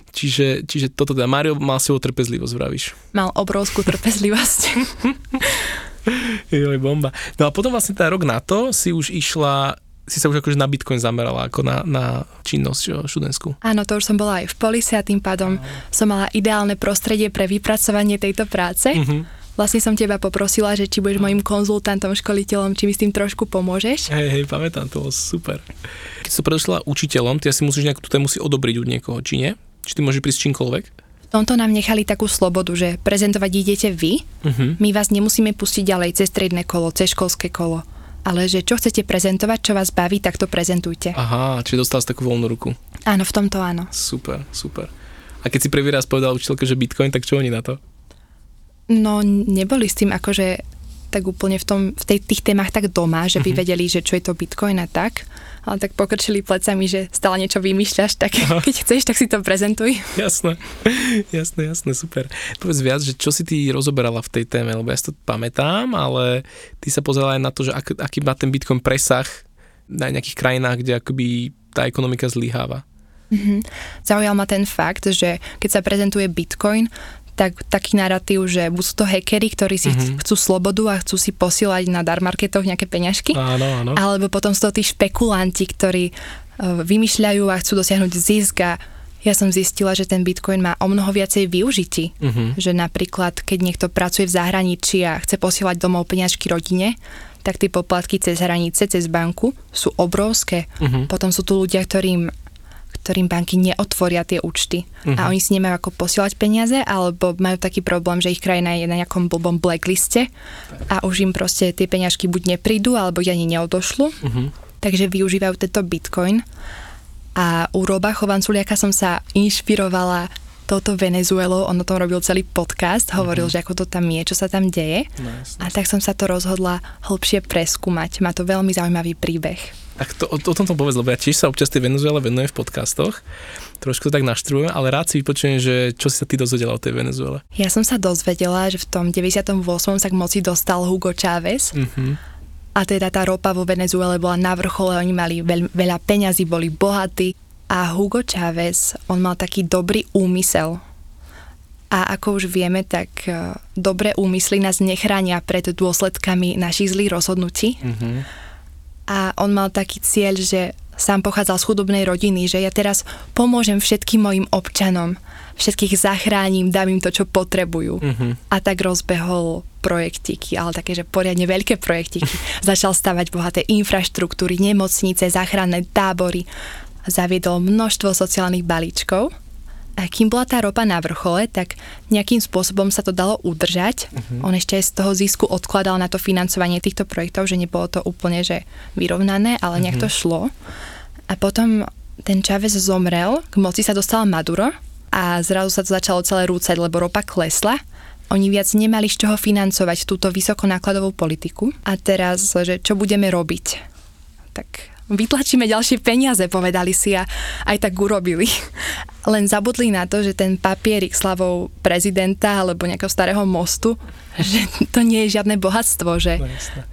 Čiže, čiže toto teda, Mario mal si trpezlivosť, vravíš. Mal obrovskú trpezlivosť. Joj, bomba. No a potom vlastne ten rok na to si už išla si sa už akože na Bitcoin zamerala ako na, na činnosť študentskú. Áno, to už som bola aj v polise a tým pádom som mala ideálne prostredie pre vypracovanie tejto práce. Uh-huh. Vlastne som teba poprosila, že či budeš mojim konzultantom, školiteľom, či mi s tým trošku pomôžeš. Hej, hej, pamätám, to bolo super. Keď si predošla učiteľom, ty asi musíš nejakú tú tému si odobriť od niekoho, či nie? Či ty môžeš prísť čímkoľvek? V tomto nám nechali takú slobodu, že prezentovať idete vy, uh-huh. my vás nemusíme pustiť ďalej cez stredné kolo, cez školské kolo. Ale že čo chcete prezentovať, čo vás baví, tak to prezentujte. Aha, či dostal takú voľnú ruku. Áno, v tomto áno. Super, super. A keď si prvý raz povedal učiteľke, že Bitcoin, tak čo oni na to? No, neboli s tým akože tak úplne v, tom, v tej, tých témach tak doma, že by uh-huh. vedeli, že čo je to Bitcoin a tak ale tak pokrčili plecami, že stále niečo vymýšľaš, tak Aha. keď chceš, tak si to prezentuj. Jasné, jasné, jasné, super. Povedz viac, že čo si ty rozoberala v tej téme, lebo ja si to pamätám, ale ty sa pozerala aj na to, že ak, aký má ten Bitcoin presah na nejakých krajinách, kde akoby tá ekonomika zlyháva. Mm-hmm. Zaujal ma ten fakt, že keď sa prezentuje Bitcoin, tak, taký narratív, že buď sú to hackery, ktorí si mm-hmm. chcú slobodu a chcú si posielať na darmarketoch nejaké peňažky, áno, áno. alebo potom sú to tí špekulanti, ktorí uh, vymýšľajú a chcú dosiahnuť zisk a ja som zistila, že ten Bitcoin má o mnoho viacej využití. Uh-huh. Že napríklad, keď niekto pracuje v zahraničí a chce posielať domov peňažky rodine, tak tie poplatky cez hranice, cez banku sú obrovské. Uh-huh. Potom sú tu ľudia, ktorým ktorým banky neotvoria tie účty uh-huh. a mhm. oni si nemajú ako posielať peniaze alebo majú taký problém, že ich krajina je na nejakom blbom blackliste a už im proste tie peňažky buď neprídu alebo ani neodošlu. Uh-huh. Takže využívajú tento bitcoin. A u Roba Chovanculiaka som sa inšpirovala touto Venezuelou, on o tom robil celý podcast, hovoril, uh-huh. že ako to tam je, čo sa tam deje. No, a tak som sa to rozhodla hlbšie preskúmať. Má to veľmi zaujímavý príbeh. Tak to, o, o tomto povedz, lebo ja tiež sa občas tej Venezuele venujem v podcastoch, trošku to tak naštrujem, ale rád si vypočujem, že čo si sa ty dozvedela o tej Venezuele. Ja som sa dozvedela, že v tom 98. sa k moci dostal Hugo Chávez. Uh-huh. A teda tá ropa vo Venezuele bola na vrchole, oni mali veľ, veľa peňazí, boli bohatí. A Hugo Chávez, on mal taký dobrý úmysel. A ako už vieme, tak uh, dobré úmysly nás nechránia pred dôsledkami našich zlých rozhodnutí. Uh-huh a on mal taký cieľ, že sám pochádzal z chudobnej rodiny, že ja teraz pomôžem všetkým mojim občanom, všetkých zachránim, dám im to, čo potrebujú. Uh-huh. A tak rozbehol projektiky, ale také, že poriadne veľké projektiky. Začal stavať bohaté infraštruktúry, nemocnice, záchranné tábory. Zaviedol množstvo sociálnych balíčkov a kým bola tá ropa na vrchole, tak nejakým spôsobom sa to dalo udržať. Uh-huh. On ešte aj z toho zisku odkladal na to financovanie týchto projektov, že nebolo to úplne že vyrovnané, ale nejak uh-huh. to šlo. A potom ten Chávez zomrel, k moci sa dostal Maduro a zrazu sa to začalo celé rúcať, lebo ropa klesla. Oni viac nemali z čoho financovať túto vysokonákladovú politiku. A teraz, že čo budeme robiť? Tak vyplačíme ďalšie peniaze, povedali si a aj tak urobili. Len zabudli na to, že ten papierik slavou prezidenta alebo nejakého starého mostu, že to nie je žiadne bohatstvo, že, no,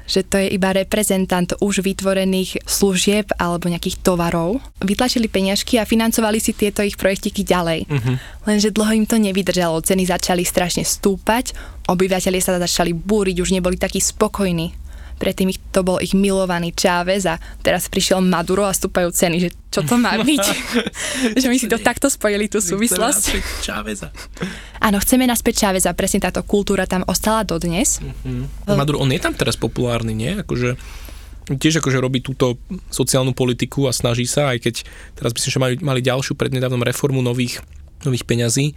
že to je iba reprezentant už vytvorených služieb alebo nejakých tovarov. Vytlačili peňažky a financovali si tieto ich projektiky ďalej. Uh-huh. Lenže dlho im to nevydržalo, ceny začali strašne stúpať, obyvateľia sa začali búriť, už neboli takí spokojní predtým ich, to bol ich milovaný Chávez a teraz prišiel Maduro a stúpajú ceny, že čo to má byť. že my si to takto spojili, tú súvislosť. Cháveza. Áno, chceme naspäť Cháveza, presne táto kultúra tam ostala dodnes. Mm-hmm. Maduro, on je tam teraz populárny, nie? Akože tiež akože robí túto sociálnu politiku a snaží sa, aj keď teraz myslím, že mali, mali ďalšiu prednedávnom reformu nových, nových peňazí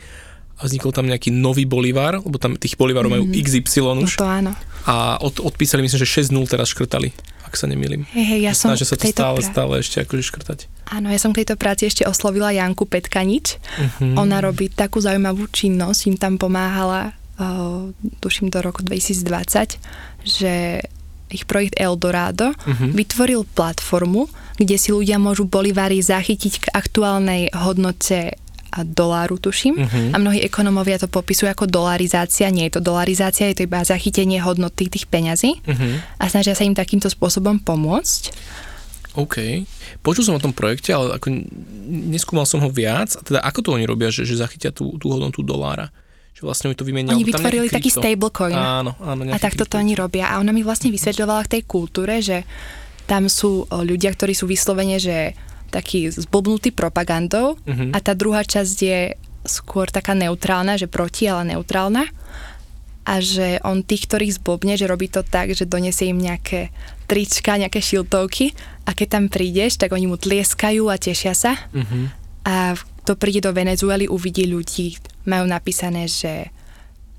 a vznikol tam nejaký nový bolivár, lebo tam tých bolivárov majú mm. XY už. No to áno. A od, odpísali myslím, že 6-0 teraz škrtali, ak sa nemýlim. Hej, hej, ja som sa to stále, pra... stále ešte akože škrtať. Áno, ja som k tejto práci ešte oslovila Janku Petkanič. Uh-huh. Ona robí takú zaujímavú činnosť, im tam pomáhala, uh, tuším do roku 2020, že ich projekt Eldorado uh-huh. vytvoril platformu, kde si ľudia môžu bolivary zachytiť k aktuálnej hodnote doláru, tuším. Uh-huh. A mnohí ekonomovia to popisujú ako dolarizácia. Nie je to dolarizácia, je to iba zachytenie hodnoty tých peňazí. Uh-huh. A snažia sa im takýmto spôsobom pomôcť. OK. Počul som o tom projekte, ale ako neskúmal som ho viac. A teda ako to oni robia, že, že zachytia tú, tú hodnotu dolára? Že vlastne mi to vymenia. Oni vytvorili taký stablecoin. Áno, áno. A takto to oni robia. A ona mi vlastne vysvetľovala v tej kultúre, že tam sú ľudia, ktorí sú vyslovene, že taký zblbnutý propagandou uh-huh. a tá druhá časť je skôr taká neutrálna, že proti, ale neutrálna a že on tých, ktorých zblbne, že robí to tak, že donesie im nejaké trička, nejaké šiltovky a keď tam prídeš, tak oni mu tlieskajú a tešia sa uh-huh. a to príde do Venezuely, uvidí ľudí, majú napísané, že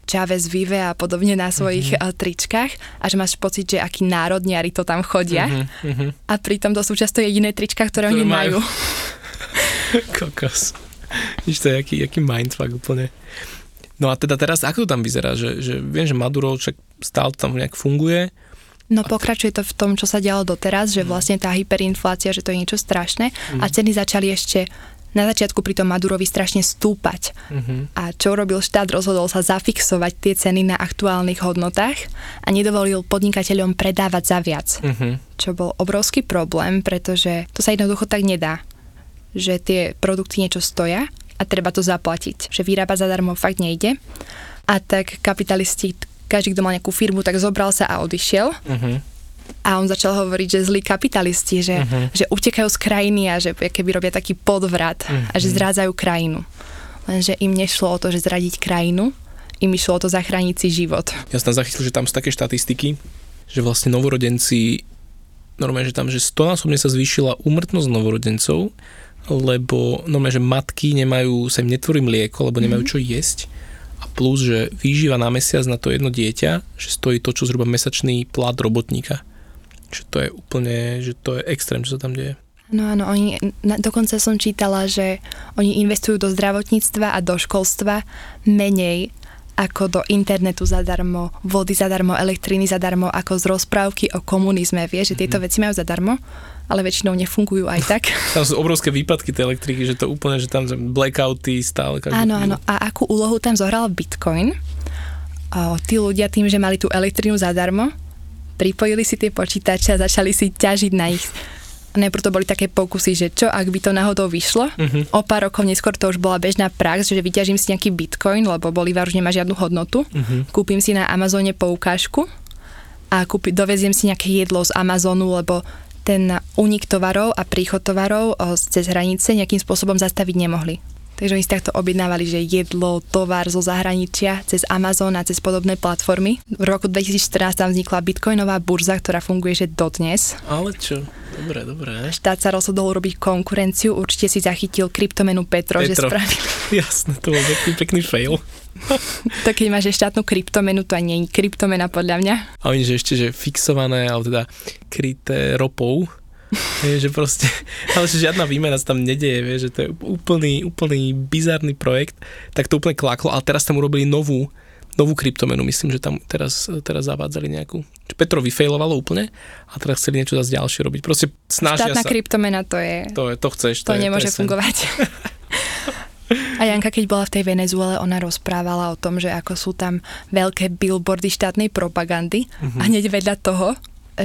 Chávez Vive a podobne na svojich uh-huh. tričkách a že máš pocit, že akí národniari to tam chodia uh-huh. a pritom to sú často jediné trička, ktoré, ktoré oni majú. majú. Kokos. Víš, to je aký, aký mindfuck úplne. No a teda teraz, ako to tam vyzerá? Že, že viem, že Maduro však stále tam nejak funguje. No pokračuje to v tom, čo sa dialo doteraz, že vlastne tá hyperinflácia, že to je niečo strašné a ceny začali ešte na začiatku pri tom Madurovi strašne stúpať. Uh-huh. A čo robil štát? Rozhodol sa zafixovať tie ceny na aktuálnych hodnotách a nedovolil podnikateľom predávať za viac. Uh-huh. Čo bol obrovský problém, pretože to sa jednoducho tak nedá. Že tie produkty niečo stoja a treba to zaplatiť. Že vyrábať zadarmo fakt nejde. A tak kapitalisti, každý, kto mal nejakú firmu, tak zobral sa a odišiel. Uh-huh a on začal hovoriť, že zlí kapitalisti, že, uh-huh. že utekajú z krajiny a že keby robia taký podvrat uh-huh. a že mhm. zrádzajú krajinu. Lenže im nešlo o to, že zradiť krajinu, im išlo o to zachrániť si život. Ja som tam zachytil, že tam sú také štatistiky, že vlastne novorodenci, normálne, že tam, že stonásobne sa zvýšila úmrtnosť novorodencov, lebo normálne, že matky nemajú, sa im netvorí mlieko, lebo nemajú mm-hmm. čo jesť a plus, že výživa na mesiac na to jedno dieťa, že stojí to, čo zhruba mesačný plat robotníka. Že to je úplne, že to je extrém, čo sa tam deje. No áno, oni, na, dokonca som čítala, že oni investujú do zdravotníctva a do školstva menej ako do internetu zadarmo, vody zadarmo, elektriny zadarmo, ako z rozprávky o komunizme. Vieš, že tieto mm. veci majú zadarmo, ale väčšinou nefungujú aj tak. tam sú obrovské výpadky tej elektriky, že to úplne, že tam blackouty stále. Áno, áno. A akú úlohu tam zohral Bitcoin? O, tí ľudia tým, že mali tú elektrínu zadarmo, pripojili si tie počítače a začali si ťažiť na ich najprv to boli také pokusy, že čo ak by to náhodou vyšlo. Uh-huh. O pár rokov neskôr to už bola bežná prax, že vyťažím si nejaký bitcoin, lebo Bolivar už nemá žiadnu hodnotu. Uh-huh. Kúpim si na Amazone poukážku a kúpi, doveziem si nejaké jedlo z Amazonu, lebo ten únik tovarov a príchod tovarov cez hranice nejakým spôsobom zastaviť nemohli. Takže oni si takto objednávali, že jedlo, tovar zo zahraničia cez Amazon a cez podobné platformy. V roku 2014 tam vznikla bitcoinová burza, ktorá funguje že dodnes. Ale čo? Dobre, dobre. Štát sa rozhodol urobiť konkurenciu, určite si zachytil kryptomenu Petro, Petro. že spravili. Jasné, to bol pekný, pekný fail. to keď máš štátnu kryptomenu, to ani nie je kryptomena podľa mňa. A oni, že ešte, že fixované, ale teda kryté ropou, je, že proste, ale že žiadna výmena sa tam nedeje, vie, že to je úplný, úplný bizarný projekt, tak to úplne klaklo, ale teraz tam urobili novú, novú kryptomenu, myslím, že tam teraz, teraz zavádzali nejakú. Petro vyfejlovalo úplne a teraz chceli niečo zase ďalšie robiť. Proste snažia Štátna sa. kryptomena to je... To, je, to chceš. To, to je, nemôže to je fungovať. A Janka, keď bola v tej Venezuele, ona rozprávala o tom, že ako sú tam veľké billboardy štátnej propagandy uh-huh. a hneď vedľa toho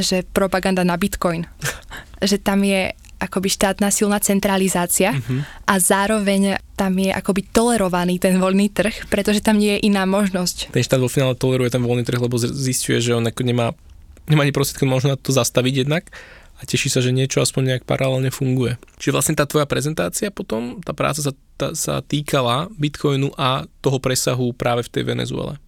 že propaganda na bitcoin. že tam je akoby štátna silná centralizácia uh-huh. a zároveň tam je akoby tolerovaný ten voľný trh, pretože tam nie je iná možnosť. Ten štát vo finále toleruje ten voľný trh, lebo zistuje, že on nemá nemá ani prostriedky, možno na to zastaviť jednak a teší sa, že niečo aspoň nejak paralelne funguje. Čiže vlastne tá tvoja prezentácia potom, tá práca sa, tá, sa týkala Bitcoinu a toho presahu práve v tej Venezuele.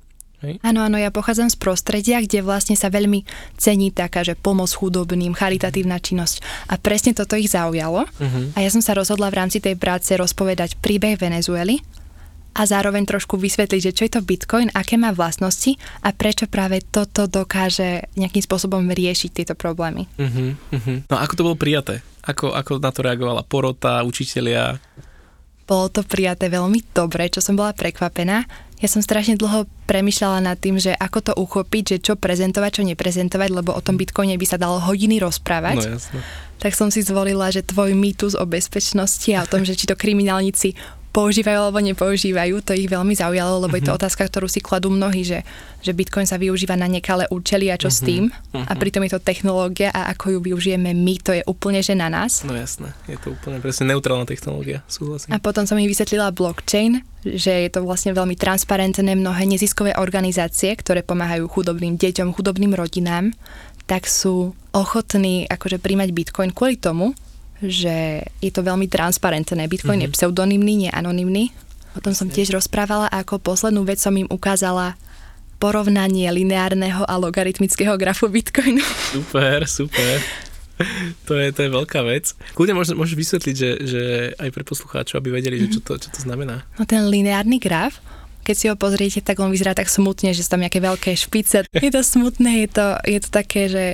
Hej? Áno, áno, ja pochádzam z prostredia, kde vlastne sa veľmi cení taká, že pomoc chudobným, charitatívna činnosť. A presne toto ich zaujalo. Uh-huh. A ja som sa rozhodla v rámci tej práce rozpovedať príbeh Venezuely a zároveň trošku vysvetliť, že čo je to Bitcoin, aké má vlastnosti a prečo práve toto dokáže nejakým spôsobom riešiť tieto problémy. Uh-huh, uh-huh. No ako to bolo prijaté? Ako, ako na to reagovala porota, učitelia? Bolo to prijaté veľmi dobre, čo som bola prekvapená. Ja som strašne dlho premyšľala nad tým, že ako to uchopiť, že čo prezentovať, čo neprezentovať, lebo o tom Bitcoine by sa dalo hodiny rozprávať. No jasne. Tak som si zvolila, že tvoj mýtus o bezpečnosti a o tom, že či to kriminálnici používajú alebo nepoužívajú, to ich veľmi zaujalo, lebo uh-huh. je to mhm. otázka, ktorú si kladú mnohí, že, že Bitcoin sa využíva na nekalé účely a čo uh-huh. s mhm. tým. Uh-huh. A pritom je to technológia a ako ju využijeme my, to je úplne že na nás. No jasné, je to úplne presne neutrálna technológia, súhlasím. A potom som im vysvetlila blockchain, že je to vlastne veľmi transparentné, mnohé neziskové organizácie, ktoré pomáhajú chudobným deťom, chudobným rodinám, tak sú ochotní akože príjmať Bitcoin kvôli tomu, že je to veľmi transparentné. Bitcoin mm-hmm. je mhm. pseudonymný, nie anonymný. O tom som tiež rozprávala a ako poslednú vec som im ukázala porovnanie lineárneho a logaritmického grafu Bitcoinu. Super, super. To je, to je veľká vec. Kľudne môžeš, môžeš vysvetliť, že, že aj pre poslucháčov, aby vedeli, mm-hmm. že čo to, čo to znamená. No ten lineárny graf, keď si ho pozriete, tak on vyzerá tak smutne, že sú tam nejaké veľké špice. Je to smutné, je to, je to také, že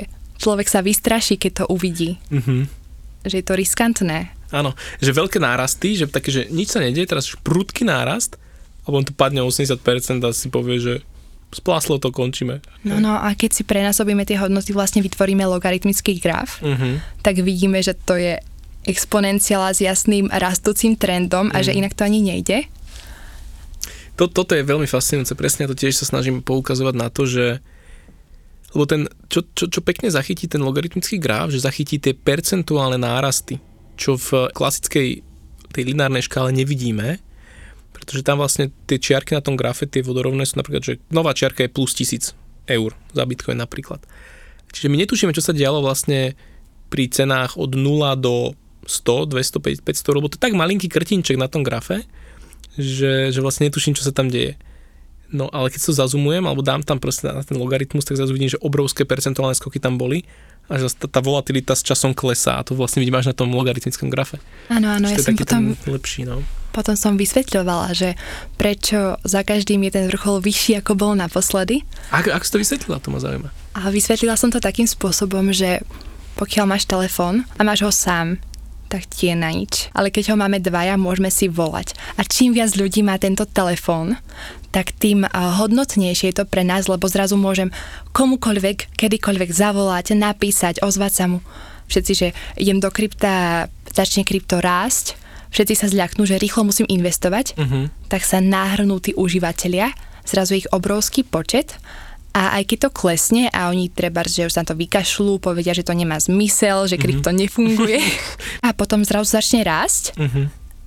človek sa vystraší, keď to uvidí. Mm-hmm že je to riskantné. Áno, že veľké nárasty, že také, že nič sa nedieje, teraz prudký nárast a potom to padne 80% a si povie, že splaslo to, končíme. No, no a keď si prenásobíme tie hodnoty, vlastne vytvoríme logaritmický graf, uh-huh. tak vidíme, že to je exponenciála s jasným rastúcim trendom uh-huh. a že mhm. inak to ani nejde. To, toto je veľmi fascinujúce, presne to tiež sa snažím poukazovať na to, že lebo ten, čo, čo, čo pekne zachytí ten logaritmický graf, že zachytí tie percentuálne nárasty, čo v klasickej tej lineárnej škále nevidíme, pretože tam vlastne tie čiarky na tom grafe, tie vodorovné sú napríklad, že nová čiarka je plus 1000 eur za Bitcoin napríklad. Čiže my netušíme, čo sa dialo vlastne pri cenách od 0 do 100, 200, 500, lebo to je tak malinký krtinček na tom grafe, že, že vlastne netuším, čo sa tam deje. No ale keď to zazumujem, alebo dám tam proste na ten logaritmus, tak zase vidím, že obrovské percentuálne skoky tam boli a že tá, tá volatilita s časom klesá a to vlastne vidím až na tom logaritmickom grafe. Áno, áno, ja som potom... lepší, no. Potom som vysvetľovala, že prečo za každým je ten vrchol vyšší, ako bol naposledy. Ako, ako si to vysvetlila, to ma zaujíma. A vysvetlila som to takým spôsobom, že pokiaľ máš telefón a máš ho sám, tak tie na nič. Ale keď ho máme dvaja, môžeme si volať. A čím viac ľudí má tento telefón, tak tým hodnotnejšie je to pre nás, lebo zrazu môžem komukoľvek, kedykoľvek zavolať, napísať, ozvať sa mu. Všetci, že idem do krypta, začne krypto rásť, všetci sa zľaknú, že rýchlo musím investovať, uh-huh. tak sa náhrnú tí užívateľia, zrazu ich obrovský počet a aj keď to klesne a oni treba, že už sa to vykašľú, povedia, že to nemá zmysel, že krypto mm-hmm. nefunguje a potom zrazu začne rásť, mm-hmm.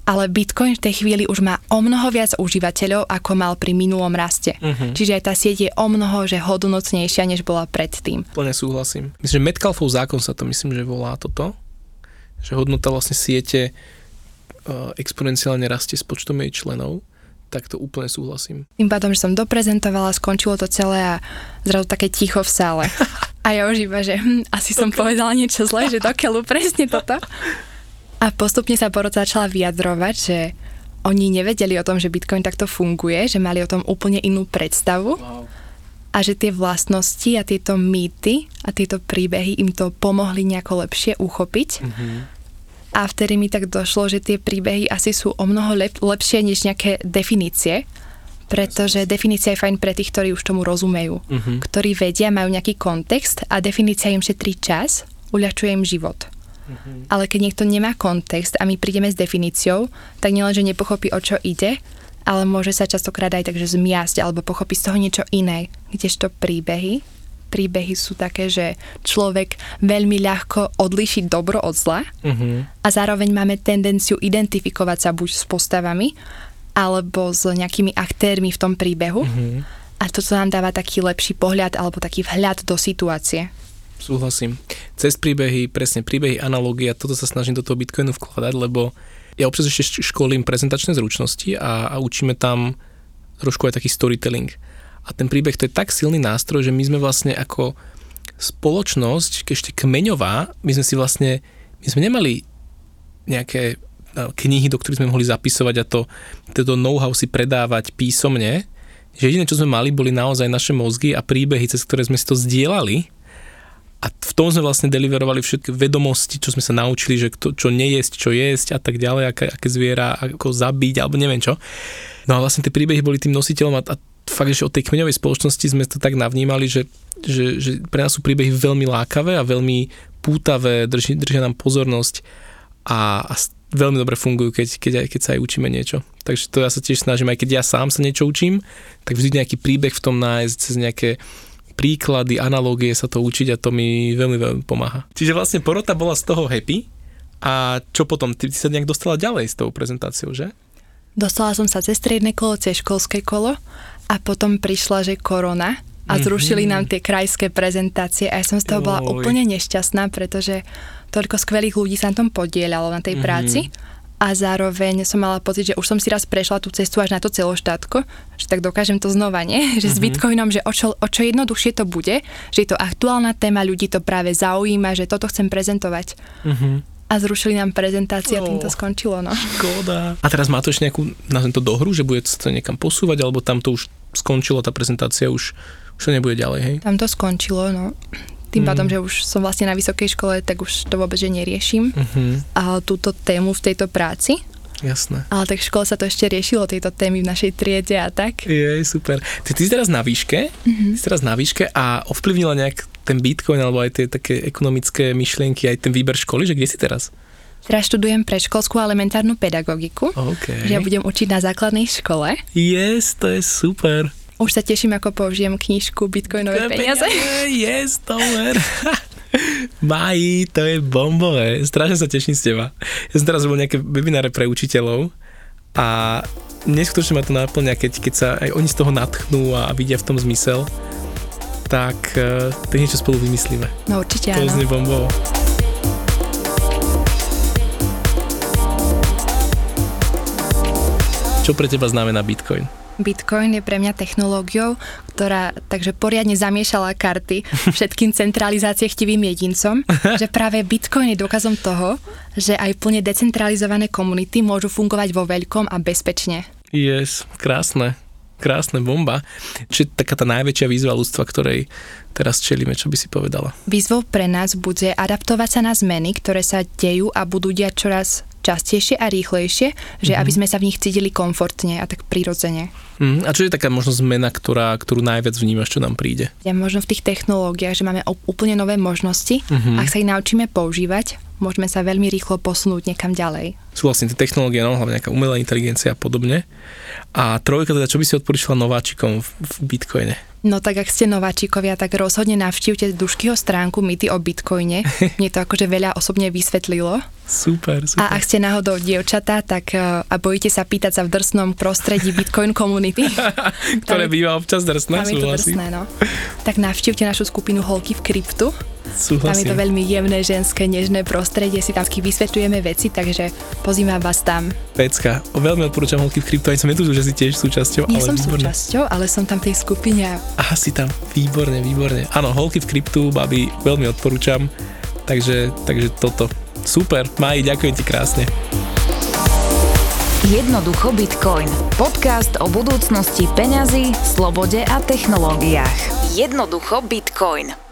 ale Bitcoin v tej chvíli už má o mnoho viac užívateľov, ako mal pri minulom raste. Mm-hmm. Čiže aj tá sieť je o mnoho že hodnotnejšia, než bola predtým. Plne súhlasím. Myslím, že Metcalfov zákon sa to myslím, že volá toto, že hodnota vlastne siete uh, exponenciálne rastie s počtom jej členov tak to úplne súhlasím. Tým pádom, že som doprezentovala, skončilo to celé a zrazu také ticho v sále. A ja už iba, že hm, asi som okay. povedala niečo zlé, že dokeľu presne toto. A postupne sa porod začala vyjadrovať, že oni nevedeli o tom, že Bitcoin takto funguje, že mali o tom úplne inú predstavu. Wow. A že tie vlastnosti a tieto mýty a tieto príbehy im to pomohli nejako lepšie uchopiť. Mm-hmm a vtedy mi tak došlo, že tie príbehy asi sú o mnoho lep- lepšie než nejaké definície, pretože definícia je fajn pre tých, ktorí už tomu rozumejú, uh-huh. ktorí vedia, majú nejaký kontext a definícia im šetrí čas, uľahčuje im život. Uh-huh. Ale keď niekto nemá kontext a my prídeme s definíciou, tak nielenže nepochopí, o čo ide, ale môže sa častokrát aj takže zmiasť alebo pochopí z toho niečo iné, kdežto príbehy príbehy sú také, že človek veľmi ľahko odlíši dobro od zla uh-huh. a zároveň máme tendenciu identifikovať sa buď s postavami alebo s nejakými aktérmi v tom príbehu. Uh-huh. A toto nám dáva taký lepší pohľad alebo taký vhľad do situácie. Súhlasím. Cez príbehy, presne príbehy, analógia, toto sa snažím do toho Bitcoinu vkladať, lebo ja občas ešte školím prezentačné zručnosti a, a učíme tam trošku aj taký storytelling. A ten príbeh to je tak silný nástroj, že my sme vlastne ako spoločnosť, ešte kmeňová, my sme si vlastne, my sme nemali nejaké knihy, do ktorých sme mohli zapisovať a to, toto know-how si predávať písomne, že jediné, čo sme mali, boli naozaj naše mozgy a príbehy, cez ktoré sme si to zdieľali a v tom sme vlastne deliverovali všetky vedomosti, čo sme sa naučili, že to, čo nejesť, čo jesť a tak ďalej, aké, aké zviera, ako zabiť, alebo neviem čo. No a vlastne tie príbehy boli tým nositeľom a, a fakt, že od tej kmeňovej spoločnosti sme to tak navnímali, že, že, že pre nás sú príbehy veľmi lákavé a veľmi pútavé, držia, držia nám pozornosť a, a veľmi dobre fungujú, keď, keď, aj, keď sa aj učíme niečo. Takže to ja sa tiež snažím, aj keď ja sám sa niečo učím, tak vždy nejaký príbeh v tom nájsť cez nejaké príklady, analógie sa to učiť a to mi veľmi, veľmi pomáha. Čiže vlastne porota bola z toho happy a čo potom? Ty, ty sa nejak dostala ďalej s tou prezentáciou, že? Dostala som sa cez striedne kolo, cez školské kolo a potom prišla, že korona a mhm. zrušili nám tie krajské prezentácie a ja som z toho bola Oj. úplne nešťastná, pretože toľko skvelých ľudí sa na tom podielalo na tej mm-hmm. práci a zároveň som mala pocit, že už som si raz prešla tú cestu až na to celoštátko, že tak dokážem to znova, nie? Že mm-hmm. s mhm. Bitcoinom, že o čo, o čo jednoduchšie to bude, že je to aktuálna téma, ľudí to práve zaujíma, že toto chcem prezentovať. Mm-hmm. A zrušili nám prezentácia, oh, tým to skončilo, no. Škoda. A teraz má to ešte nejakú, na to dohru, že bude to niekam posúvať, alebo tam to už skončilo, tá prezentácia už, už to nebude ďalej, hej? Tam to skončilo, no tým mm. pádom, že už som vlastne na vysokej škole, tak už to vôbec že neriešim. Mm-hmm. A túto tému v tejto práci. Jasné. Ale tak v škole sa to ešte riešilo, tieto témy v našej triede a tak. Je, super. Ty, ty si teraz na výške, mm-hmm. ty si teraz na výške a ovplyvnila nejak ten Bitcoin alebo aj tie také ekonomické myšlienky, aj ten výber školy, že kde si teraz? Teraz študujem predškolskú elementárnu pedagogiku. Okay. Že ja budem učiť na základnej škole. Yes, to je super. Už sa teším, ako použijem knižku Bitcoinové peniaze. Yes, ver. Mají, to je bombové. Strašne sa teším z teba. Ja som teraz robil nejaké webináre pre učiteľov a neskutočne ma to naplňa, keď, keď sa aj oni z toho natchnú a vidia v tom zmysel, tak, uh, tak niečo spolu vymyslíme. No určite to áno. To znie bombovo. Čo pre teba znamená Bitcoin? Bitcoin je pre mňa technológiou, ktorá takže poriadne zamiešala karty všetkým centralizácie chtivým jedincom, že práve Bitcoin je dôkazom toho, že aj plne decentralizované komunity môžu fungovať vo veľkom a bezpečne. Yes, krásne. Krásne bomba. Čiže taká tá najväčšia výzva ľudstva, ktorej teraz čelíme, čo by si povedala? Výzvou pre nás bude adaptovať sa na zmeny, ktoré sa dejú a budú diať čoraz častejšie a rýchlejšie, že mm-hmm. aby sme sa v nich cítili komfortne a tak prirodzene. Mm, a čo je taká možno zmena, ktorá, ktorú najviac vnímaš, čo nám príde? Ja možno v tých technológiách, že máme úplne nové možnosti, mm-hmm. ak sa ich naučíme používať, môžeme sa veľmi rýchlo posunúť niekam ďalej. Sú vlastne tie technológie, no, hlavne nejaká umelá inteligencia a podobne. A trojka teda, čo by si odporúčala nováčikom v, v Bitcoine? No tak ak ste nováčikovia, tak rozhodne navštívte Duškyho stránku Myty o Bitcoine. Mne to akože veľa osobne vysvetlilo. Super, super. A ak ste náhodou dievčatá, tak uh, a bojíte sa pýtať sa v drsnom prostredí Bitcoin community. Ktoré býva občas drsné, Tam je to drsné, no. Tak navštívte našu skupinu Holky v kryptu. Súhlasím. Tam je to veľmi jemné, ženské, nežné prostredie, si tam vysvetľujeme veci, takže pozývam vás tam. Pecka, veľmi odporúčam holky v krypto, ani som netužil, že si tiež súčasťou. Nie ale som výborné. súčasťou, ale som tam tej skupine. Aha, si tam, výborne, výborne. Áno, holky v kryptu, babi, veľmi odporúčam, takže, takže toto. Super, Maji, ďakujem ti krásne. Jednoducho Bitcoin. Podcast o budúcnosti peňazí, slobode a technológiách. Jednoducho Bitcoin.